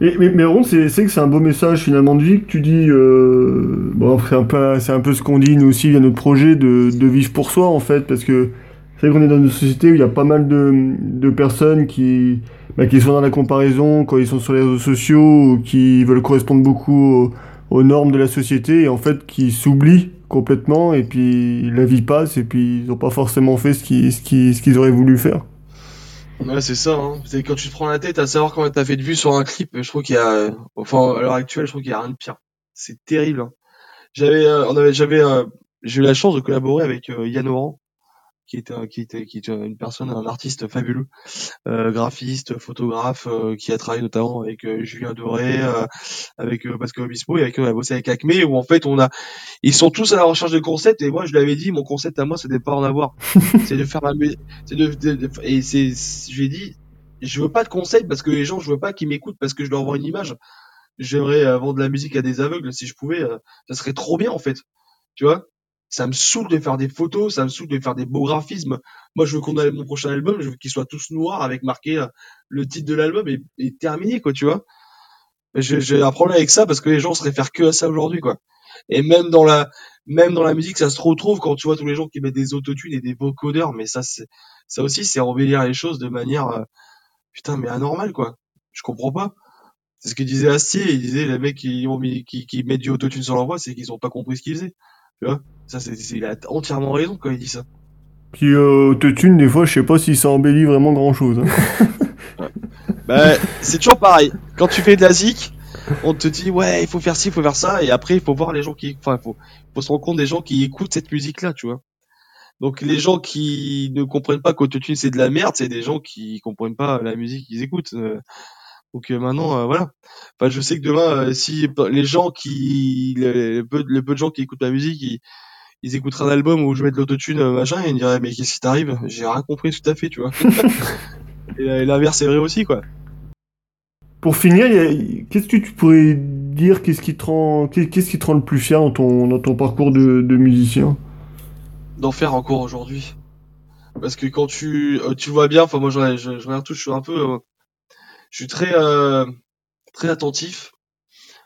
mais, mais, mais c'est que c'est un beau message finalement de vie que tu dis. Euh, bon, c'est un, peu, un peu ce qu'on dit nous aussi à notre projet de, de vivre pour soi en fait, parce que c'est vrai qu'on est dans une société où il y a pas mal de, de personnes qui, bah, qui sont dans la comparaison quand ils sont sur les réseaux sociaux, ou qui veulent correspondre beaucoup aux, normes de la société et en fait qui s'oublient complètement et puis la vie passe et puis ils n'ont pas forcément fait ce qu'ils ce ce qu'ils auraient voulu faire. Ouais, c'est ça. Hein. C'est quand tu te prends la tête à savoir combien t'as fait de vues sur un clip. Je trouve qu'il y a, enfin, à l'heure actuelle, je trouve qu'il y a rien de pire. C'est terrible. Hein. J'avais, euh, on avait, j'avais, euh, j'ai eu la chance de collaborer avec euh, Yann Oran, qui était qui était qui était une personne un artiste fabuleux euh, graphiste photographe euh, qui a travaillé notamment avec euh, Julien Doré avec Pascal Obispo et avec on a bossé avec Acme où en fait on a ils sont tous à la recherche de concepts et moi je l'avais dit mon concept à moi c'était pas en avoir. [laughs] C'est de faire ma c'est de, de, et c'est je lui ai dit je veux pas de concept parce que les gens je veux pas qu'ils m'écoutent parce que je leur envoie une image. J'aimerais vendre de la musique à des aveugles si je pouvais ça serait trop bien en fait. Tu vois? Ça me saoule de faire des photos, ça me saoule de faire des beaux graphismes. Moi, je veux qu'on ait mon prochain album, je veux qu'il soit tous noirs avec marqué euh, le titre de l'album et, terminé, quoi, tu vois. J'ai un problème avec ça parce que les gens se réfèrent que à ça aujourd'hui, quoi. Et même dans la, même dans la musique, ça se retrouve quand tu vois tous les gens qui mettent des autotunes et des vocodeurs, mais ça, c'est, ça aussi, c'est embellir les choses de manière, euh, putain, mais anormal, quoi. Je comprends pas. C'est ce que disait Astier, il disait, les mecs qui ont mis, qui, qui mettent du autotune sur leur voix, c'est qu'ils ont pas compris ce qu'ils faisaient. Tu vois ça, c'est, il a entièrement raison quand il dit ça. Puis euh, autotune, des fois, je sais pas si ça embellit vraiment grand chose. Hein. [laughs] bah, c'est toujours pareil. Quand tu fais de la zik, on te dit ouais, il faut faire ci, il faut faire ça, et après il faut voir les gens qui, enfin, il faut, faut se rendre compte des gens qui écoutent cette musique-là, tu vois. Donc les gens qui ne comprennent pas qu'autotune c'est de la merde, c'est des gens qui comprennent pas la musique qu'ils écoutent. Euh. Donc euh, maintenant, euh, voilà. Enfin, je sais que demain, si les gens qui, le, peu, le peu de gens qui écoutent la musique, ils, ils écouteraient un album où je mets de l'autotune, euh, machin, et ils me diraient, mais qu'est-ce qui t'arrive? J'ai rien compris tout à fait, tu vois. [laughs] et l'inverse est vrai aussi, quoi. Pour finir, qu'est-ce que tu pourrais dire Qu'est-ce qui te rend, qu'est-ce qui te rend le plus fier dans ton, dans ton parcours de, de musicien? D'en faire encore aujourd'hui. Parce que quand tu, euh, tu vois bien, enfin moi je, je, je regarde tout, je suis un peu, euh, je suis très, très attentif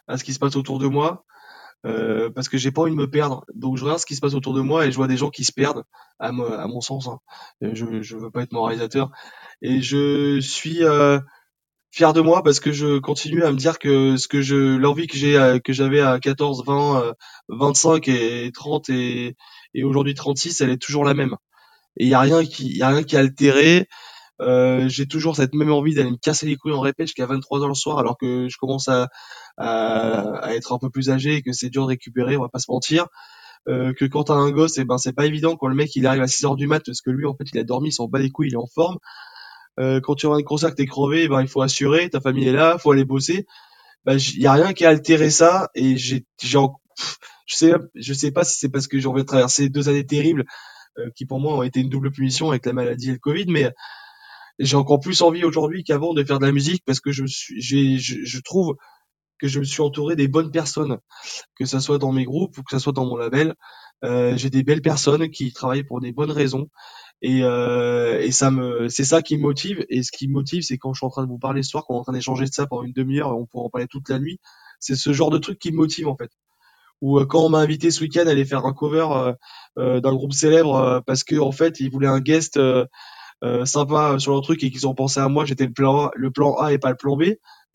à ce qui se passe autour de moi. Euh, parce que j'ai pas envie de me perdre. Donc je regarde ce qui se passe autour de moi et je vois des gens qui se perdent, à, à mon sens. hein. Euh, Je je veux pas être moralisateur et je suis euh, fier de moi parce que je continue à me dire que ce que je l'envie que j'ai euh, que j'avais à 14, 20, euh, 25 et 30 et et aujourd'hui 36, elle est toujours la même. Et il y a rien qui y a rien qui a altéré. Euh, j'ai toujours cette même envie d'aller me casser les couilles en répète jusqu'à 23 heures le soir alors que je commence à, à, à être un peu plus âgé et que c'est dur de récupérer, on va pas se mentir. Euh, que quand t'as un gosse, et ben c'est pas évident quand le mec il arrive à 6 heures du mat parce que lui en fait il a dormi, il s'en bat les couilles, il est en forme. Euh, quand tu vas à un concert t'es crevé, ben il faut assurer, ta famille est là, faut aller bosser. Ben y a rien qui a altéré ça et j'ai j'ai je sais je sais pas si c'est parce que j'ai envie de traverser deux années terribles euh, qui pour moi ont été une double punition avec la maladie et le Covid, mais j'ai encore plus envie aujourd'hui qu'avant de faire de la musique parce que je suis, j'ai, je, je trouve que je me suis entouré des bonnes personnes, que ça soit dans mes groupes ou que ça soit dans mon label. Euh, j'ai des belles personnes qui travaillent pour des bonnes raisons et, euh, et ça me, c'est ça qui me motive. Et ce qui me motive, c'est quand je suis en train de vous parler ce soir, quand on est en train d'échanger de ça pendant une demi-heure, on pourra en parler toute la nuit. C'est ce genre de truc qui me motive en fait. Ou euh, quand on m'a invité ce week-end à aller faire un cover euh, euh, d'un groupe célèbre euh, parce que en fait ils voulaient un guest euh, sympa sur le truc et qu'ils ont pensé à moi, j'étais le plan A, le plan A et pas le plan B,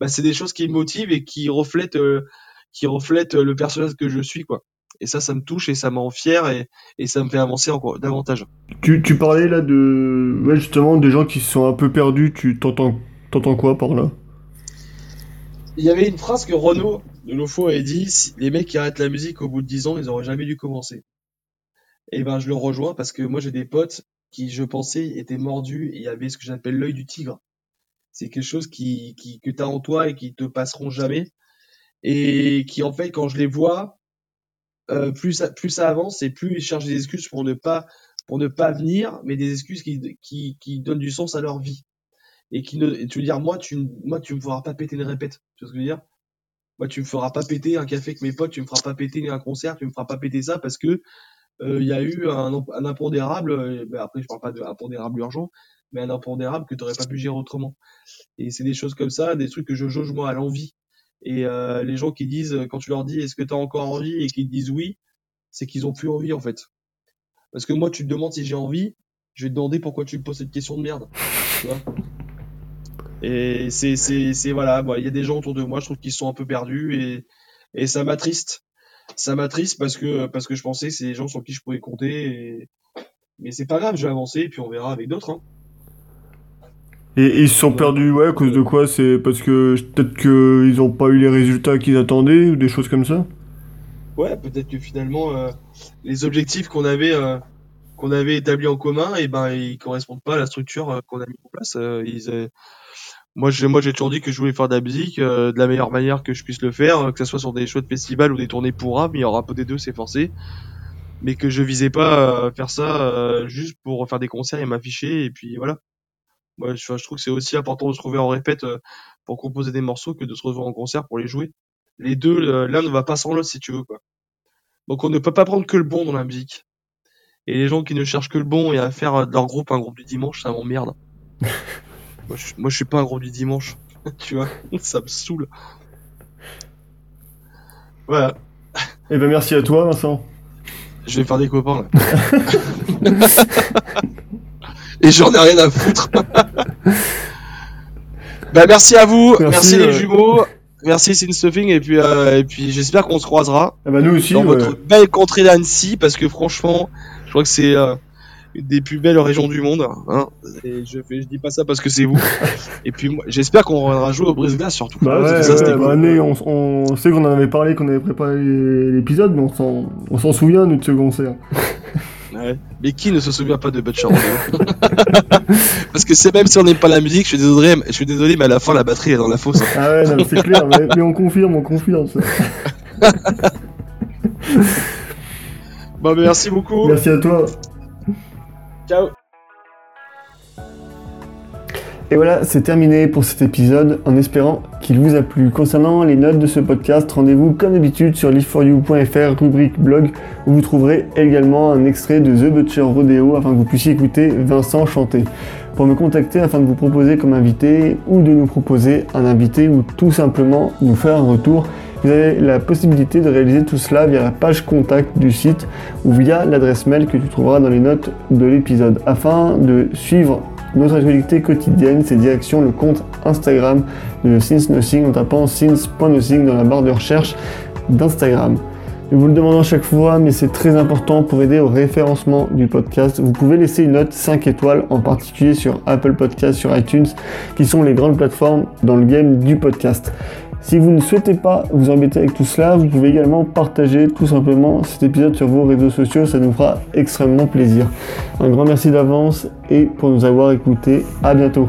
bah c'est des choses qui me motivent et qui reflètent euh, qui reflètent le personnage que je suis quoi. Et ça ça me touche et ça me rend fier et, et ça me fait avancer encore davantage. Tu, tu parlais là de. Ouais, justement, des gens qui se sont un peu perdus. Tu t'entends, t'entends quoi par là? Il y avait une phrase que Renaud de Lofo avait dit si les mecs qui arrêtent la musique au bout de 10 ans, ils auraient jamais dû commencer. Et ben je le rejoins parce que moi j'ai des potes qui je pensais étaient mordus et avait ce que j'appelle l'œil du tigre. C'est quelque chose qui, qui que tu as en toi et qui te passeront jamais. Et qui en fait quand je les vois euh, plus ça, plus ça avance et plus ils cherchent des excuses pour ne pas pour ne pas venir mais des excuses qui qui qui donnent du sens à leur vie. Et qui ne tu veux dire moi tu moi tu me feras pas péter une répète. Tu vois ce que je veux dire? Moi tu me feras pas péter un café avec mes potes tu me feras pas péter un concert tu me feras pas péter ça parce que il y a eu un, un impondérable euh, ben après je parle pas de impondérable urgent mais un impondérable que tu pas pu gérer autrement. Et c'est des choses comme ça des trucs que je jauge moi à l'envie. Et euh, les gens qui disent quand tu leur dis est-ce que tu as encore envie et qu'ils disent oui c'est qu'ils ont plus envie en fait. Parce que moi tu te demandes si j'ai envie je vais te demander pourquoi tu me poses cette question de merde. Tu vois? Et c'est c'est c'est voilà il y a des gens autour de moi je trouve qu'ils sont un peu perdus et et ça m'attriste ça m'attriste parce que parce que je pensais que c'est des gens sur qui je pouvais compter et... mais c'est pas grave je vais avancer et puis on verra avec d'autres hein. et, et ils se sont perdus, ouais, à cause de quoi? C'est parce que peut-être qu'ils ont pas eu les résultats qu'ils attendaient ou des choses comme ça? Ouais peut-être que finalement euh, les objectifs qu'on avait euh, qu'on avait établis en commun et ben ils correspondent pas à la structure euh, qu'on a mis en place euh, ils, euh, moi j'ai moi j'ai toujours dit que je voulais faire de la musique euh, de la meilleure manière que je puisse le faire euh, que ce soit sur des shows de festival ou des tournées pour rap il y aura un peu des deux c'est forcé. Mais que je visais pas à faire ça euh, juste pour faire des concerts et m'afficher et puis voilà. Moi je, je trouve que c'est aussi important de se trouver en répète euh, pour composer des morceaux que de se retrouver en concert pour les jouer. Les deux euh, l'un ne va pas sans l'autre si tu veux quoi. Donc on ne peut pas prendre que le bon dans la musique. Et les gens qui ne cherchent que le bon et à faire euh, de leur groupe un groupe du dimanche ça m'emmerde [laughs] moi, je, moi je suis pas un groupe du dimanche [laughs] tu vois ça me saoule voilà Eh ben merci à toi, Vincent. je vais faire des copains là. [laughs] et j'en ai rien à foutre [laughs] bah merci à vous Merci, merci, les euh. jumeaux merci Sin Stuffing et puis euh, et puis j'espère qu'on se croisera Eh ben nous aussi, dans ouais. votre belle contrée d'Annecy parce que franchement je crois que c'est euh, des plus belles régions du monde hein. et je fais je dis pas ça parce que c'est vous et puis moi j'espère qu'on reviendra jouer au brise-glace surtout Bah ouais, ça, ouais, bah, on, on sait qu'on en avait parlé, qu'on avait préparé l'épisode, mais on s'en, souvient, nous, de ce concert. [laughs] Ouais. Mais qui ne se souvient pas de Butcher Rodeo [laughs] Parce que c'est même si on n'aime pas la musique, je suis désolé, je suis désolé, mais à la fin la batterie est dans la fosse. hein. Ah ouais, c'est clair, mais, mais on confirme, on confirme ça. [laughs] Bon, mais merci beaucoup. Merci à toi. Ciao. Et voilà, c'est terminé pour cet épisode, en espérant qu'il vous a plu. Concernant les notes de ce podcast, rendez-vous comme d'habitude sur liveforyou.fr, rubrique blog, où vous trouverez également un extrait de The Butcher Rodeo afin que vous puissiez écouter Vincent chanter. Pour me contacter afin de vous proposer comme invité ou de nous proposer un invité ou tout simplement nous faire un retour, Vous avez la possibilité de réaliser tout cela via la page contact du site ou via l'adresse mail que tu trouveras dans les notes de l'épisode. Afin de suivre notre actualité quotidienne, c'est direction le compte Instagram de Since Nothing en tapant since.nothing dans la barre de recherche d'Instagram. Je vous le demande à chaque fois, mais c'est très important pour aider au référencement du podcast. Vous pouvez laisser une note 5 étoiles, en particulier sur Apple Podcast, sur iTunes, qui sont les grandes plateformes dans le game du podcast. Si vous ne souhaitez pas vous embêter avec tout cela, vous pouvez également partager tout simplement cet épisode sur vos réseaux sociaux, ça nous fera extrêmement plaisir. Un grand merci d'avance et pour nous avoir écoutés, à bientôt.